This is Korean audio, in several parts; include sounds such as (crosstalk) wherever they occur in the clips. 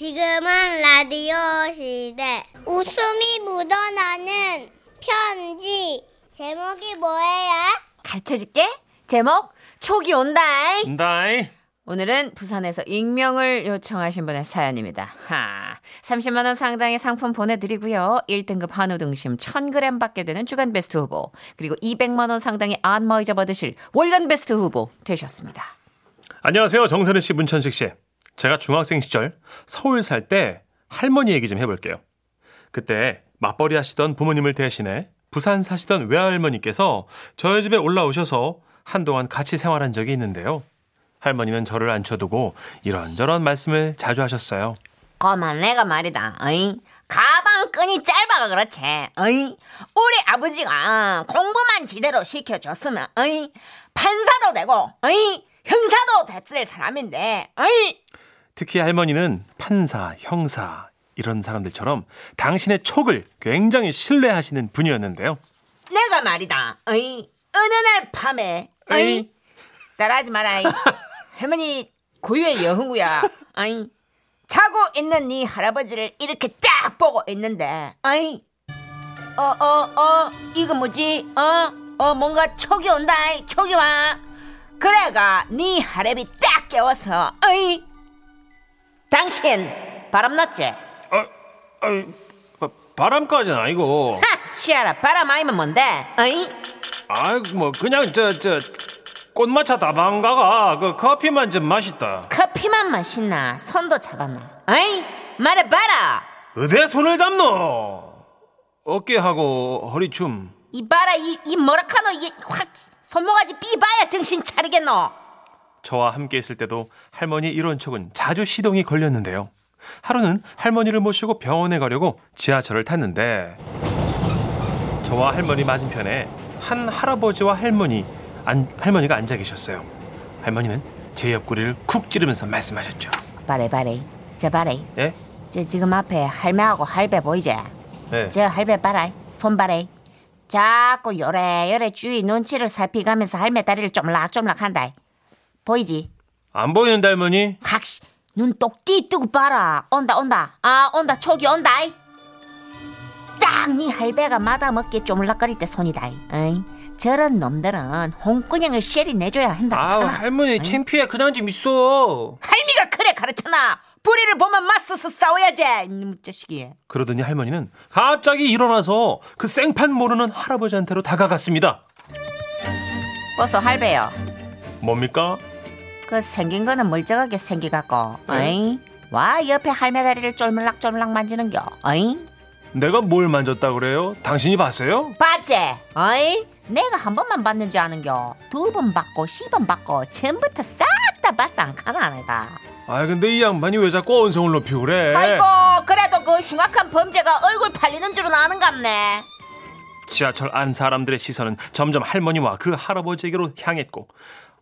지금은 라디오 시대. 웃음이 묻어나는 편지. 제목이 뭐예요? 가르쳐 줄게. 제목 촉이 온다. 나이. 오늘은 부산에서 익명을 요청하신 분의 사연입니다. 하, 30만 원 상당의 상품 보내드리고요. 1등급 한우 등심 1000g 받게 되는 주간 베스트 후보 그리고 200만 원 상당의 안마의자 받으실 월간 베스트 후보 되셨습니다. 안녕하세요. 정선우 씨, 문천식 씨. 제가 중학생 시절 서울 살 때 할머니 얘기 좀 해볼게요. 그때 맞벌이 하시던 부모님을 대신해 부산 사시던 외할머니께서 저희 집에 올라오셔서 한동안 같이 생활한 적이 있는데요. 할머니는 저를 앉혀두고 이런저런 말씀을 자주 하셨어요. 거만 내가 말이다. 어이? 가방 끈이 짧아가 그렇지. 어이? 우리 아버지가 공부만 제대로 시켜줬으면 어이? 판사도 되고 어이? 형사도 됐을 사람인데 어이? 특히 할머니는 판사, 형사 이런 사람들처럼 당신의 촉을 굉장히 신뢰하시는 분이었는데요. 내가 말이다. 어이? 어느 날 밤에 어이? 어이? 따라하지 마라. 이. 할머니 고유의 여흥구야. 어이? 자고 있는 네 할아버지를 이렇게 딱 보고 있는데 어이? 어, 어, 어, 이거 뭐지? 어, 어, 뭔가 촉이 온다. 촉이 와. 그래가 네 할애비 딱 깨워서 어이? 당신 바람났지? 아, 아이, 바- 바람까지는 아니고. 하, 치아라 바람 아니면 뭔데? 어이? 아이고 뭐 그냥 저 저 꽃마차 다방가가 그 커피만 좀 맛있다. 커피만 마시나 손도 잡았나? 어이? 말해봐라. 어디에 손을 잡노? 어깨하고 허리춤. 이 봐라 이, 이 뭐라카노 이게 확 손모가지 삐봐야 정신 차리겠노. 저와 함께 있을 때도 할머니 이런 척은 자주 시동이 걸렸는데요. 하루는 할머니를 모시고 병원에 가려고 지하철을 탔는데 저와 할머니 맞은편에 한 할아버지와 할머니 안, 할머니가 앉아 계셨어요. 할머니는 제 옆구리를 쿡 찌르면서 말씀하셨죠. 바래 바래 저 바래 예? 저 지금 앞에 할매하고 할배 보이지? 네. 저 할배 봐라 손 바래 자꾸 요래요래 주위 눈치를 살피가면서 할매 다리를 쪼물락쪼물락 한다. 보이지? 안 보이는데 할머니? 각시 눈 똑 띠 뜨고 봐라 온다 온다 아 온다 촉이 온다 딱네 할배가 마다먹게 쪼물락거릴 때 손이다 어이? 저런 놈들은 홍군형을 쉐리 내줘야 한다 아우 하나. 할머니 창피해 그냥 좀 있어. 할미가 그래 가르쳐나 불의를 보면 맞서서 싸워야지 이놈 자식이 그러더니 할머니는 갑자기 일어나서 그 생판 모르는 할아버지한테로 다가갔습니다. 버서 할배요 뭡니까? 그 생긴 거는 멀쩡하게 생기갖고 어이? 와 옆에 할매 다리를 쫄물락쫄물락 만지는겨 어이? 내가 뭘 만졌다 그래요? 당신이 봤어요? 봤지? 어이? 내가 한 번만 봤는지 아는겨 두 번 봤고 시번 봤고 처음부터 싹 다 봤다 안 카나 내가 아 근데 이 양반이 왜 자꾸 언성을 높이고 그래? 아이고 그래도 그 흉악한 범죄가 얼굴 팔리는 줄은 아는갑네 지하철 안 사람들의 시선은 점점 할머니와 그 할아버지에게로 향했고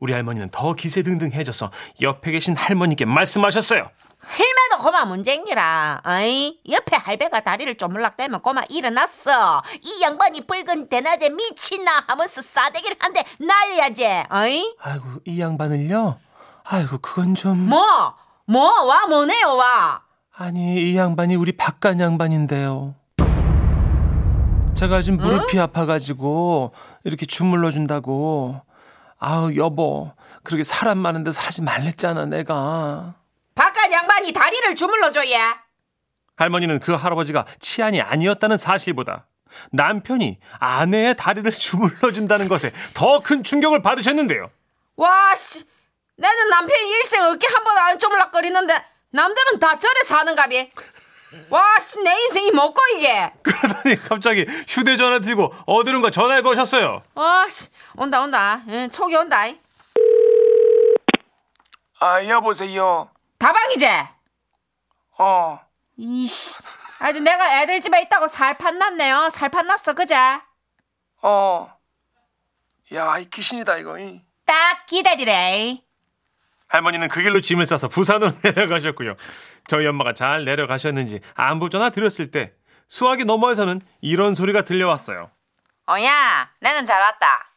우리 할머니는 더 기세등등해져서 옆에 계신 할머니께 말씀하셨어요. 할매도 고마 문쟁이라 어이? 옆에 할배가 다리를 쪼물락대면 고마 일어났어 이 양반이 붉은 대낮에 미친나 하면서 싸대기를 한대 날려야지 어이? 아이고 이 양반을요? 아이고 그건 좀 뭐? 뭐? 와 뭐네요 와 아니 이 양반이 우리 박간 양반인데요. 제가 지금 무릎이 아파가지고 이렇게 주물러 준다고. 아우 여보 그렇게 사람 많은 데서 하지 말랬잖아 내가. 바깥 양반이 다리를 주물러줘 얘 할머니는 그 할아버지가 치안이 아니었다는 사실보다 남편이 아내의 다리를 (laughs) 주물러 준다는 것에 더 큰 충격을 받으셨는데요. 와씨 나는 남편이 일생 어깨 한 번안 쪼물락거리는데 남들은 다 저래 사는가비 와 씨 내 인생이 뭐고 이게 그러더니 갑자기 휴대전화 들고 어디론가 전화를 거셨어요. 와씨 온다 온다 응, 촉이 온다 아, 여보세요. 다방이제 어, 이씨 아주 내가 애들 집에 있다고 살판 났네요 살판 났어 그제 어. 야, 이 귀신이다, 이거. 이. 딱 기다리래 할머니는 그 길로 짐을 싸서 부산으로 (laughs) 내려가셨고요. 저희 엄마가 잘 내려가셨는지 안부 전화 드렸을 때 수화기 너머에서는 이런 소리가 들려왔어요. 어야 나는 잘 왔다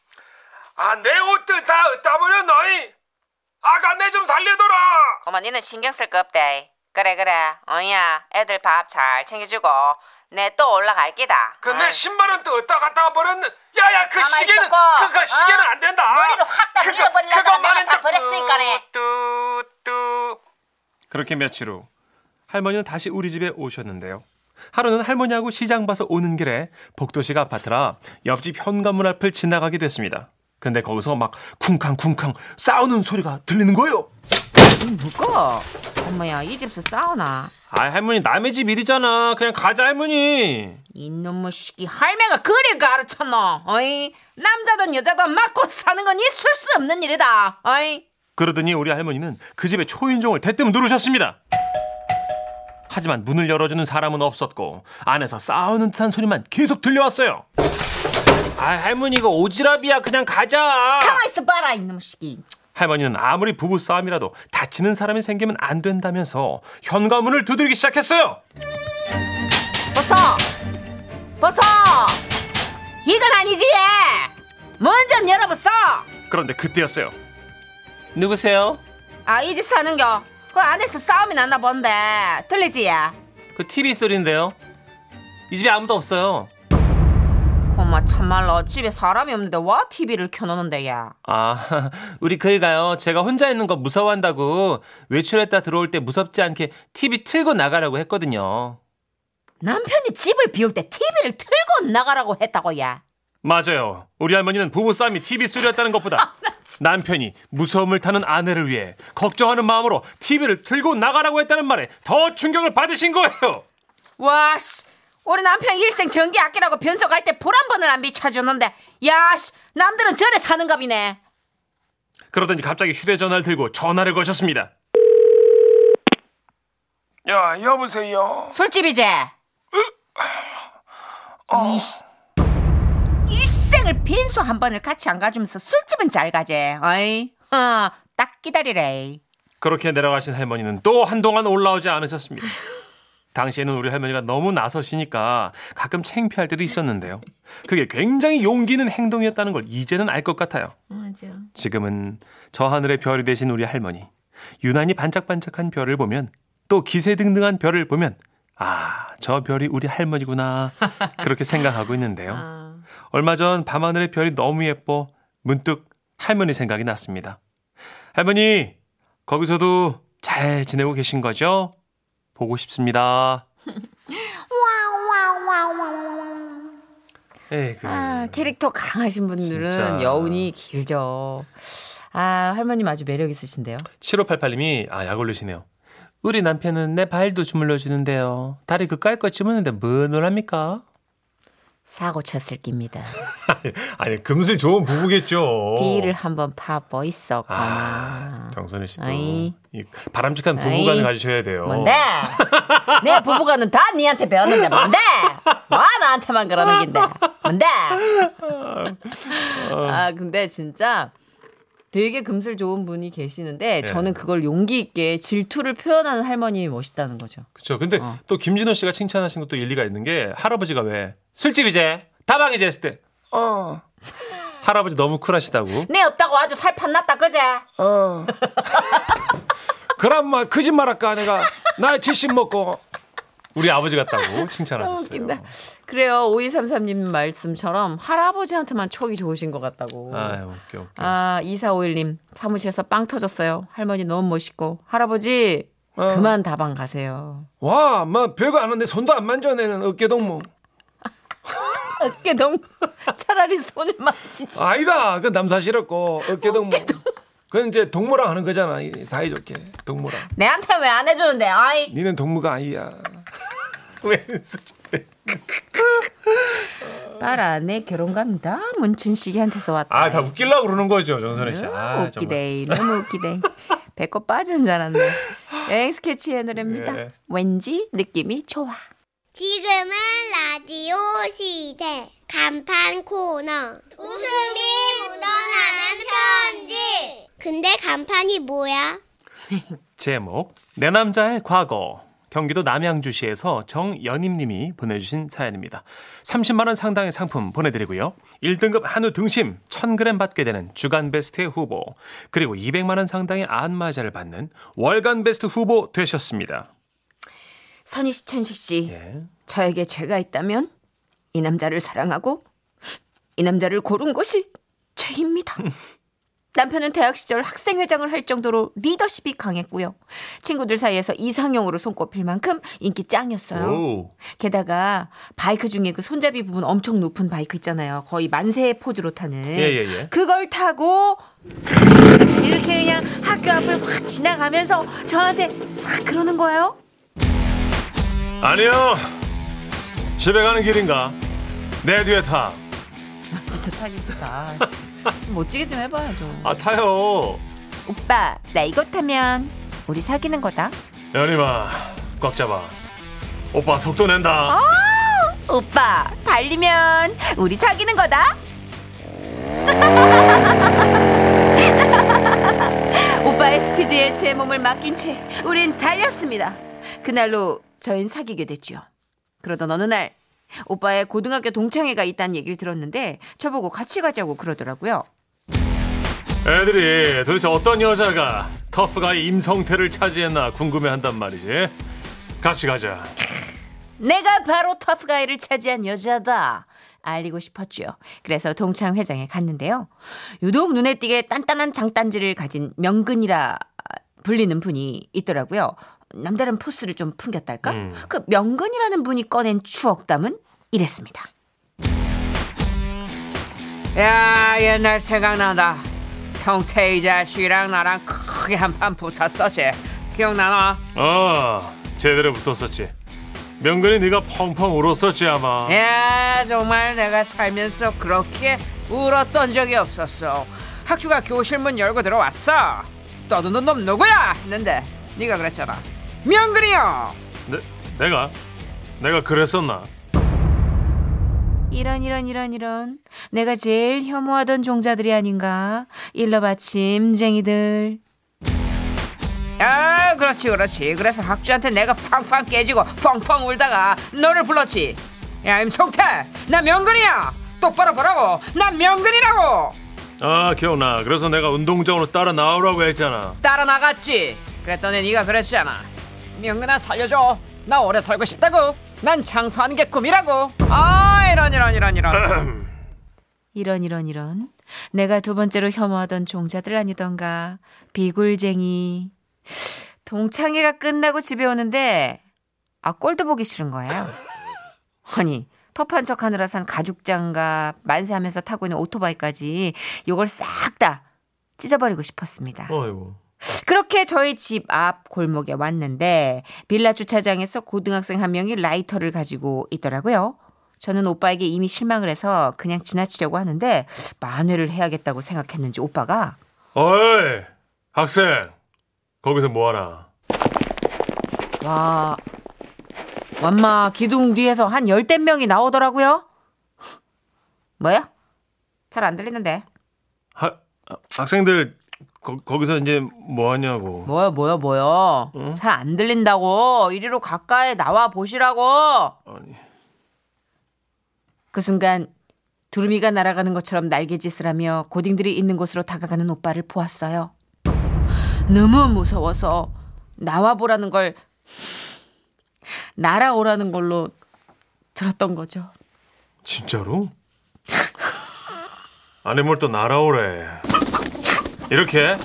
아, 내 옷들 다 버렸노? 이? 아가, 내 좀 살려둬라! 어머 니는 신경 쓸 거 없대 그래 그래 어이야 애들 밥 잘 챙겨주고 내 또 올라갈 기다 그내 신발은 또 어디다 갖다가 버렸는 야야 그 가만히 시계는 있었고. 그거 시계는 어? 안 된다 머리를 확다 밀어버리려다가 내가 다 버렸으니까네. 뚜뚜 그렇게 며칠 후 할머니는 다시 우리 집에 오셨는데요. 하루는 할머니하고 시장 봐서 오는 길에 복도식 아파트라 옆집 현관문 앞을 지나가게 됐습니다. 근데 거기서 막 쿵쾅쿵쾅 싸우는 소리가 들리는 거예요. 누가 엄마야 이 집에서 싸우나 아 할머니 남의 집 일이잖아. 그냥 가자 할머니. 이놈의 새끼 할매가 그리 가르쳤노 어이 남자든 여자든 맞고 사는 건 있을 수 없는 일이다 어이 그러더니 우리 할머니는 그 집의 초인종을 대뜸 누르셨습니다. 하지만 문을 열어주는 사람은 없었고 안에서 싸우는 듯한 소리만 계속 들려왔어요. 아 할머니 이거 오지랖이야 그냥 가자. 가만 있어 봐라 이놈의 새끼 할머니는 아무리 부부 싸움이라도 다치는 사람이 생기면 안 된다면서 현관문을 두드리기 시작했어요. 벗어 벗어 이건 아니지 문 좀 열어봤어 그런데 그때였어요. 누구세요? 아 이 집 사는겨 그 안에서 싸움이 났나 본데 들리지 그 TV 소리인데요. 이 집에 아무도 없어요. 고마 참말로 집에 사람이 없는데 와 TV를 켜놓는데 야 아, (laughs) 우리 그이가요. 제가 혼자 있는 거 무서워한다고 외출했다 들어올 때 무섭지 않게 TV 틀고 나가라고 했거든요. 남편이 집을 비울 때 TV를 틀고 나가라고 했다고 야 맞아요. 우리 할머니는 부부 싸움이 TV 소리였다는 것보다 (laughs) 남편이 무서움을 타는 아내를 위해 걱정하는 마음으로 TV를 틀고 나가라고 했다는 말에 더 충격을 받으신 거예요. 와 씨 우리 남편 일생 전기 아끼라고 변소 갈때불 한 번을 안 비춰주는데 야씨 남들은 저래 사는갑이네. 그러더니 갑자기 휴대전화를 들고 전화를 거셨습니다. 야 여보세요? 술집이지? 이씨. 일생을 빈소 한 번을 같이 안 가주면서 술집은 잘 가지 어이? 어딱 기다리래. 그렇게 내려가신 할머니는 또 한동안 올라오지 않으셨습니다. (laughs) 당시에는 우리 할머니가 너무 나서시니까 가끔 창피할 때도 있었는데요. 그게 굉장히 용기 있는 행동이었다는 걸 이제는 알 것 같아요. 맞아 지금은 저 하늘의 별이 되신 우리 할머니. 유난히 반짝반짝한 별을 보면 또 기세등등한 별을 보면 아, 저 별이 우리 할머니구나. 그렇게 생각하고 있는데요. (laughs) 얼마 전 밤하늘의 별이 너무 예뻐 문득 할머니 생각이 났습니다. 할머니, 거기서도 잘 지내고 계신 거죠? 보고 싶습니다. 에이그. 아, 캐릭터 강하신 분들은 진짜. 여운이 길죠. 아, 할머님 아주 매력 있으신데요. 7588님이 아, 약 올리시네요. 우리 남편은 내 발도 주물러 주는데요. 다리 그까이 거 주무는데 뭐를 합니까? 사고 쳤을 깁니다. (laughs) 아니 금슬 좋은 부부겠죠. 뒤를 한번 파보 있었구나. 아, 정선희 씨도. 이 바람직한 부부관을. 가지셔야 돼요. 뭔데? (laughs) 내 부부가는 다 니한테 배웠는데 뭔데? 뭐 나한테만 그러는 긴데? 뭔데? (laughs) 아 근데 진짜 되게 금슬 좋은 분이 계시는데 네. 저는 그걸 용기 있게 질투를 표현하는 할머님이 멋있다는 거죠. 그렇죠. 근데 어. 또 김진호 씨가 칭찬하신 것도 일리가 있는 게 할아버지가 왜 술집이제 다방이제 했을 때 어 (laughs) 할아버지 너무 쿨하시다고. 내 없다고 아주 살 판 났다 그제? 어. 그럼 뭐 거짓말할까 내가 나 지심 먹고 우리 아버지 같다고 (laughs) 칭찬하셨어요. 웃긴다. 그래요. 5233님 말씀처럼 할아버지한테만 촉이 좋으신 것 같다고. 아유, 웃겨, 웃겨. 아, 2451님, 사무실에서 빵 터졌어요. 할머니 너무 멋있고. 할아버지, 어. 그만 다방 가세요. 와, 뭐 별거 안 하는데 손도 안 만져내는 어깨 동무. (laughs) 어깨 너무, 차라리 손을 만지지. 아니다, 그 남사 싫었고 어깨 동무. 그건 이제 동무랑 하는 거잖아, 이 사이좋게 동무랑. 내한테 왜 안 해주는데, 아이. 니는 동무가 아니야. (laughs) 왜 딸아, 내 결혼관 다 문춘식이한테서 왔다. 아, 다 웃기려고 그러는 거죠, 정선혜 씨. 너무 아. 웃기대. 너무 웃기대. (laughs) 배꼽 빠지는 줄 알았네. 여행 스케치의 노래입니다. 예. 왠지 느낌이 좋아. 지금은 라디오 시대 간판 코너 웃음이 묻어나는 편지 근데 간판이 뭐야? (laughs) 제목 내 남자의 과거 경기도 남양주시에서 정연임님이 보내주신 사연입니다. 30만 원 상당의 상품 보내드리고요. 1등급 한우 등심 1000g 받게 되는 주간 베스트 후보 그리고 200만 원 상당의 안마자를 받는 월간 베스트 후보 되셨습니다. 선희 씨, 천식 씨, 예. 저에게 죄가 있다면 이 남자를 사랑하고 이 남자를 고른 것이 죄입니다. (laughs) 남편은 대학 시절 학생회장을 할 정도로 리더십이 강했고요. 친구들 사이에서 이상형으로 손꼽힐 만큼 인기 짱이었어요. 오. 게다가 바이크 중에 그 손잡이 부분 엄청 높은 바이크 있잖아요. 거의 만세 포즈로 타는. 예, 예, 예. 그걸 타고 이렇게 그냥 학교 앞을 확 지나가면서 저한테 싹 그러는 거예요. 아니요. 집에 가는 길인가? 내 뒤에 타. (laughs) 진짜 타기 좋다. (laughs) 멋지게 좀 해봐야죠. 아 타요. 오빠, 나 이거 타면 우리 사귀는 거다. 연희마 꽉 잡아. 오빠 속도 낸다. 오빠, 달리면 우리 사귀는 거다. (laughs) 오빠의 스피드에 제 몸을 맡긴 채 우린 달렸습니다. 그날로 저희는 사귀게 됐죠. 그러던 어느 날 오빠의 고등학교 동창회가 있다는 얘기를 들었는데 저보고 같이 가자고 그러더라고요. 애들이 도대체 어떤 여자가 터프가이 임성태를 차지했나 궁금해한단 말이지. 같이 가자. 내가 바로 터프가이를 차지한 여자다. 알리고 싶었죠. 그래서 동창 회장에 갔는데요. 유독 눈에 띄게 단단한 장단지를 가진 명근이라 불리는 분이 있더라고요. 남다른 포스를 좀 풍겼달까? 음. 그 명근이라는 분이 꺼낸 추억담은 이랬습니다. 야 옛날 생각난다. 성태 이 자식이랑 나랑 크게 한판 붙었었지. 기억나나? 아 제대로 붙었었지. 명근이 네가 펑펑 울었었지 아마. 야 정말 내가 살면서 그렇게 울었던 적이 없었어 학주가 교실 문 열고 들어왔어 떠드는 놈 누구야 했는데 네가 그랬잖아 명근이요. 내, 내가 내가 그랬었나? 이런 이런 이런 이런. 내가 제일 혐오하던 종자들이 아닌가? 일러바침쟁이들. 아 그렇지 그렇지. 그래서 학주한테 내가 팡팡 깨지고 펑펑 울다가 너를 불렀지. 야 임성태 나 명근이야. 똑바로 보라고. 나 명근이라고. 아 기억나. 그래서 내가 운동장으로 따라 나오라고 했잖아. 따라 나갔지. 그랬더니 네가 그랬잖아 명근아 살려줘. 나 오래 살고 싶다고. 난 장수하는 게 꿈이라고. 아 이런 이런 이런 이런. (clears throat) 이런 이런 이런. 내가 두 번째로 혐오하던 종자들 아니던가. 비굴쟁이. 동창회가 끝나고 집에 오는데 아 꼴도 보기 싫은 거예요 (laughs) 아니 터프한 척 하느라 산 가죽장갑 만세하면서 타고 있는 오토바이까지 이걸 싹 다 찢어버리고 싶었습니다. 어이구. 그렇게 저희 집 앞 골목에 왔는데 빌라 주차장에서 고등학생 한 명이 라이터를 가지고 있더라고요. 저는 오빠에게 이미 실망을 해서 그냥 지나치려고 하는데 만회를 해야겠다고 생각했는지 오빠가 어이 학생 거기서 뭐하나? 와 완마 기둥 뒤에서 한 열댓 명이 나오더라고요. 뭐야? 잘 안 들리는데. 하, 학생들 거, 거기서 이제 뭐 하냐고. 뭐야 뭐야 뭐야. 응? 잘안 들린다고. 이리로 가까이 나와 보시라고. 아니 그 순간 두루미가 날아가는 것처럼 날개짓을 하며 고딩들이 있는 곳으로 다가가는 오빠를 보았어요. 너무 무서워서 나와 보라는 걸 날아오라는 걸로 들었던 거죠. 진짜로? 아니 뭘 또 날아오래. 이렇게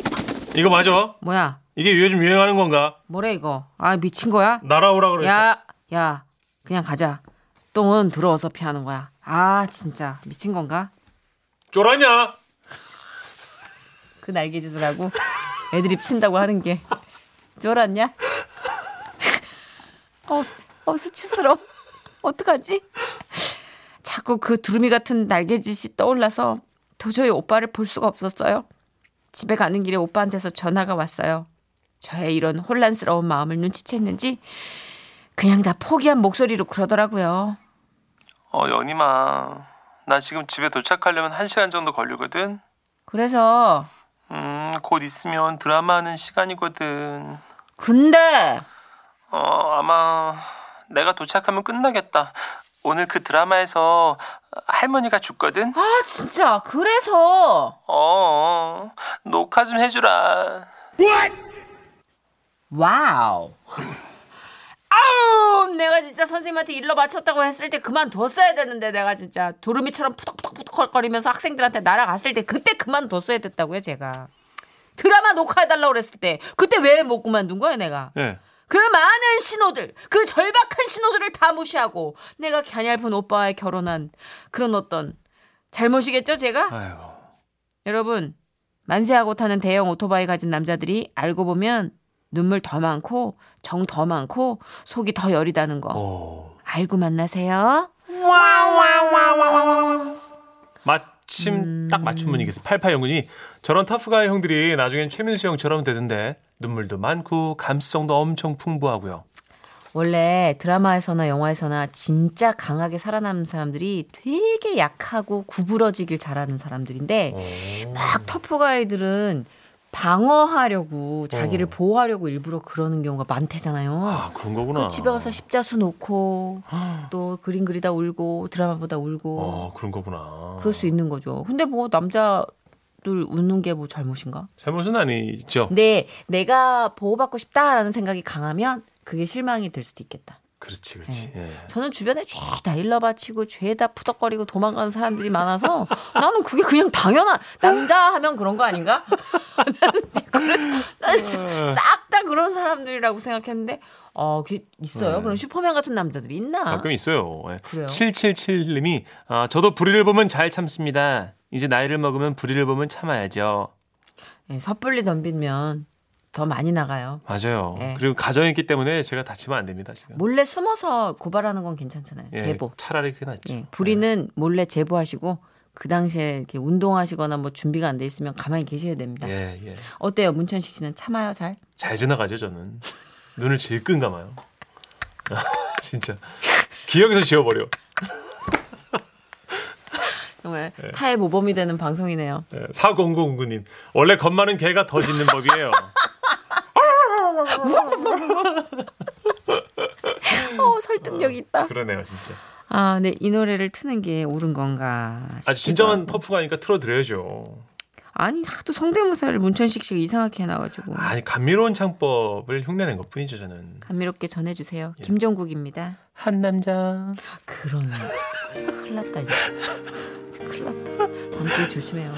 이거 맞아? 뭐야? 이게 요즘 유행하는 건가? 뭐래 이거? 아 미친 거야? 날아오라 그랬지. 야, 야, 그냥 가자. 똥은 들어와서 피하는 거야. 아 진짜 미친 건가? 쫄았냐? 그 날개짓을 하고 애드립 친다고 하는 게 쫄았냐? 어, 어 수치스러워. 어떡하지? 자꾸 그 두루미 같은 날개짓이 떠올라서 도저히 오빠를 볼 수가 없었어요. 집에 가는 길에 오빠한테서 전화가 왔어요. 저의 이런 혼란스러운 마음을 눈치챘는지 그냥 다 포기한 목소리로 그러더라고요. 어 연희마 나 지금 집에 도착하려면 한 시간 정도 걸리거든. 그래서 음 곧 있으면 드라마 하는 시간이거든. 근데 어 아마 내가 도착하면 끝나겠다. 오늘 그 드라마에서 할머니가 죽거든. 아 진짜 그래서 어 녹화 좀 해주라. wow. 아우 진짜 선생님한테 일러 바쳤다고 했을 때 그만뒀어야 되는데 내가 진짜 두루미처럼 푸덕푸덕푸덕거리면서 학생들한테 날아갔을 때 그때 그만뒀어야 됐다고요 제가 드라마 녹화해달라고 그랬을 때 그때 왜 못 그만둔 거야 내가 예. 그 많은 신호들 그 절박한 신호들을 다 무시하고 내가 갸냘픈 오빠와 결혼한 그런 어떤 잘못이겠죠 제가 아이고. 여러분 만세하고 타는 대형 오토바이 가진 남자들이 알고 보면 눈물 더 많고 정 더 많고 속이 더 여리다는 거 어. 알고 만나세요. 마침 음. 딱 맞춘 분이겠어요. 8809님이 저런 터프가이 형들이 나중엔 최민수 형처럼 되던데 눈물도 많고 감수성도 엄청 풍부하고요. 원래 드라마에서나 영화에서나 진짜 강하게 살아남는 사람들이 되게 약하고 구부러지길 잘하는 사람들인데 어. 막 터프가이들은 방어하려고 자기를 어. 보호하려고 일부러 그러는 경우가 많대잖아요. 아 그런 거구나. 그 집에 가서 십자수 놓고 (gasps) 또 그림 그리다 울고 드라마 보다 울고 어 그런 거구나. 그럴 수 있는 거죠. 근데 뭐 남자들 웃는 게 뭐 잘못인가? 잘못은 아니죠. 근데 내가 보호받고 싶다라는 생각이 강하면 그게 실망이 될 수도 있겠다. 그렇지 그렇지. 예. 저는 주변에 죄다 일러 바치고 죄다 푸덕거리고 도망가는 사람들이 많아서 나는 그게 그냥 당연한 남자 하면 그런 거 아닌가? (laughs) 나는 그래서 나는 싹 다 그런 사람들이라고 생각했는데 어, 그게 있어요. 그런 슈퍼맨 같은 남자들이 있나? 가끔 있어요. 예. 그래요? 777님이 아, 저도 불의를 보면 잘 참습니다. 이제 나이를 먹으면 불의를 보면 참아야죠. 예, 섣불리 덤비면 더 많이 나가요. 맞아요. 예. 그리고 가정이 있기 때문에 제가 다치면 안 됩니다. 지금. 몰래 숨어서 고발하는 건 괜찮잖아요. 예, 제보. 차라리 그게 낫죠. 예, 불의는 몰래 제보하시고 그 당시에 이렇게 운동하시거나 뭐 준비가 안 돼 있으면 가만히 계셔야 됩니다. 예, 예. 어때요, 문천식 씨는 참아요, 잘? 잘 지나가죠, 저는. 눈을 질끈 감아요. (laughs) 진짜. 기억에서 지워버려. (laughs) 정말 타의 모범이 되는 방송이네요. 예, 4009님. 원래 겁 많은 개가 더 짖는 법이에요. 어, 설득력 있다. 그러네요, 진짜. 아, 네, 이 노래를 트는 게 옳은 건가? 진정한 하고. 터프가니까 틀어드려야죠. 아니, 하도 성대모사를 문천식 씨가 이상하게 해놔가지고. 아니, 감미로운 창법을 흉내낸 것 뿐이죠, 저는. 감미롭게 전해주세요. 예. 김종국입니다. 한 남자. 그런. 큰일 났다, 이제. 큰일 났다. 밤길 조심해요.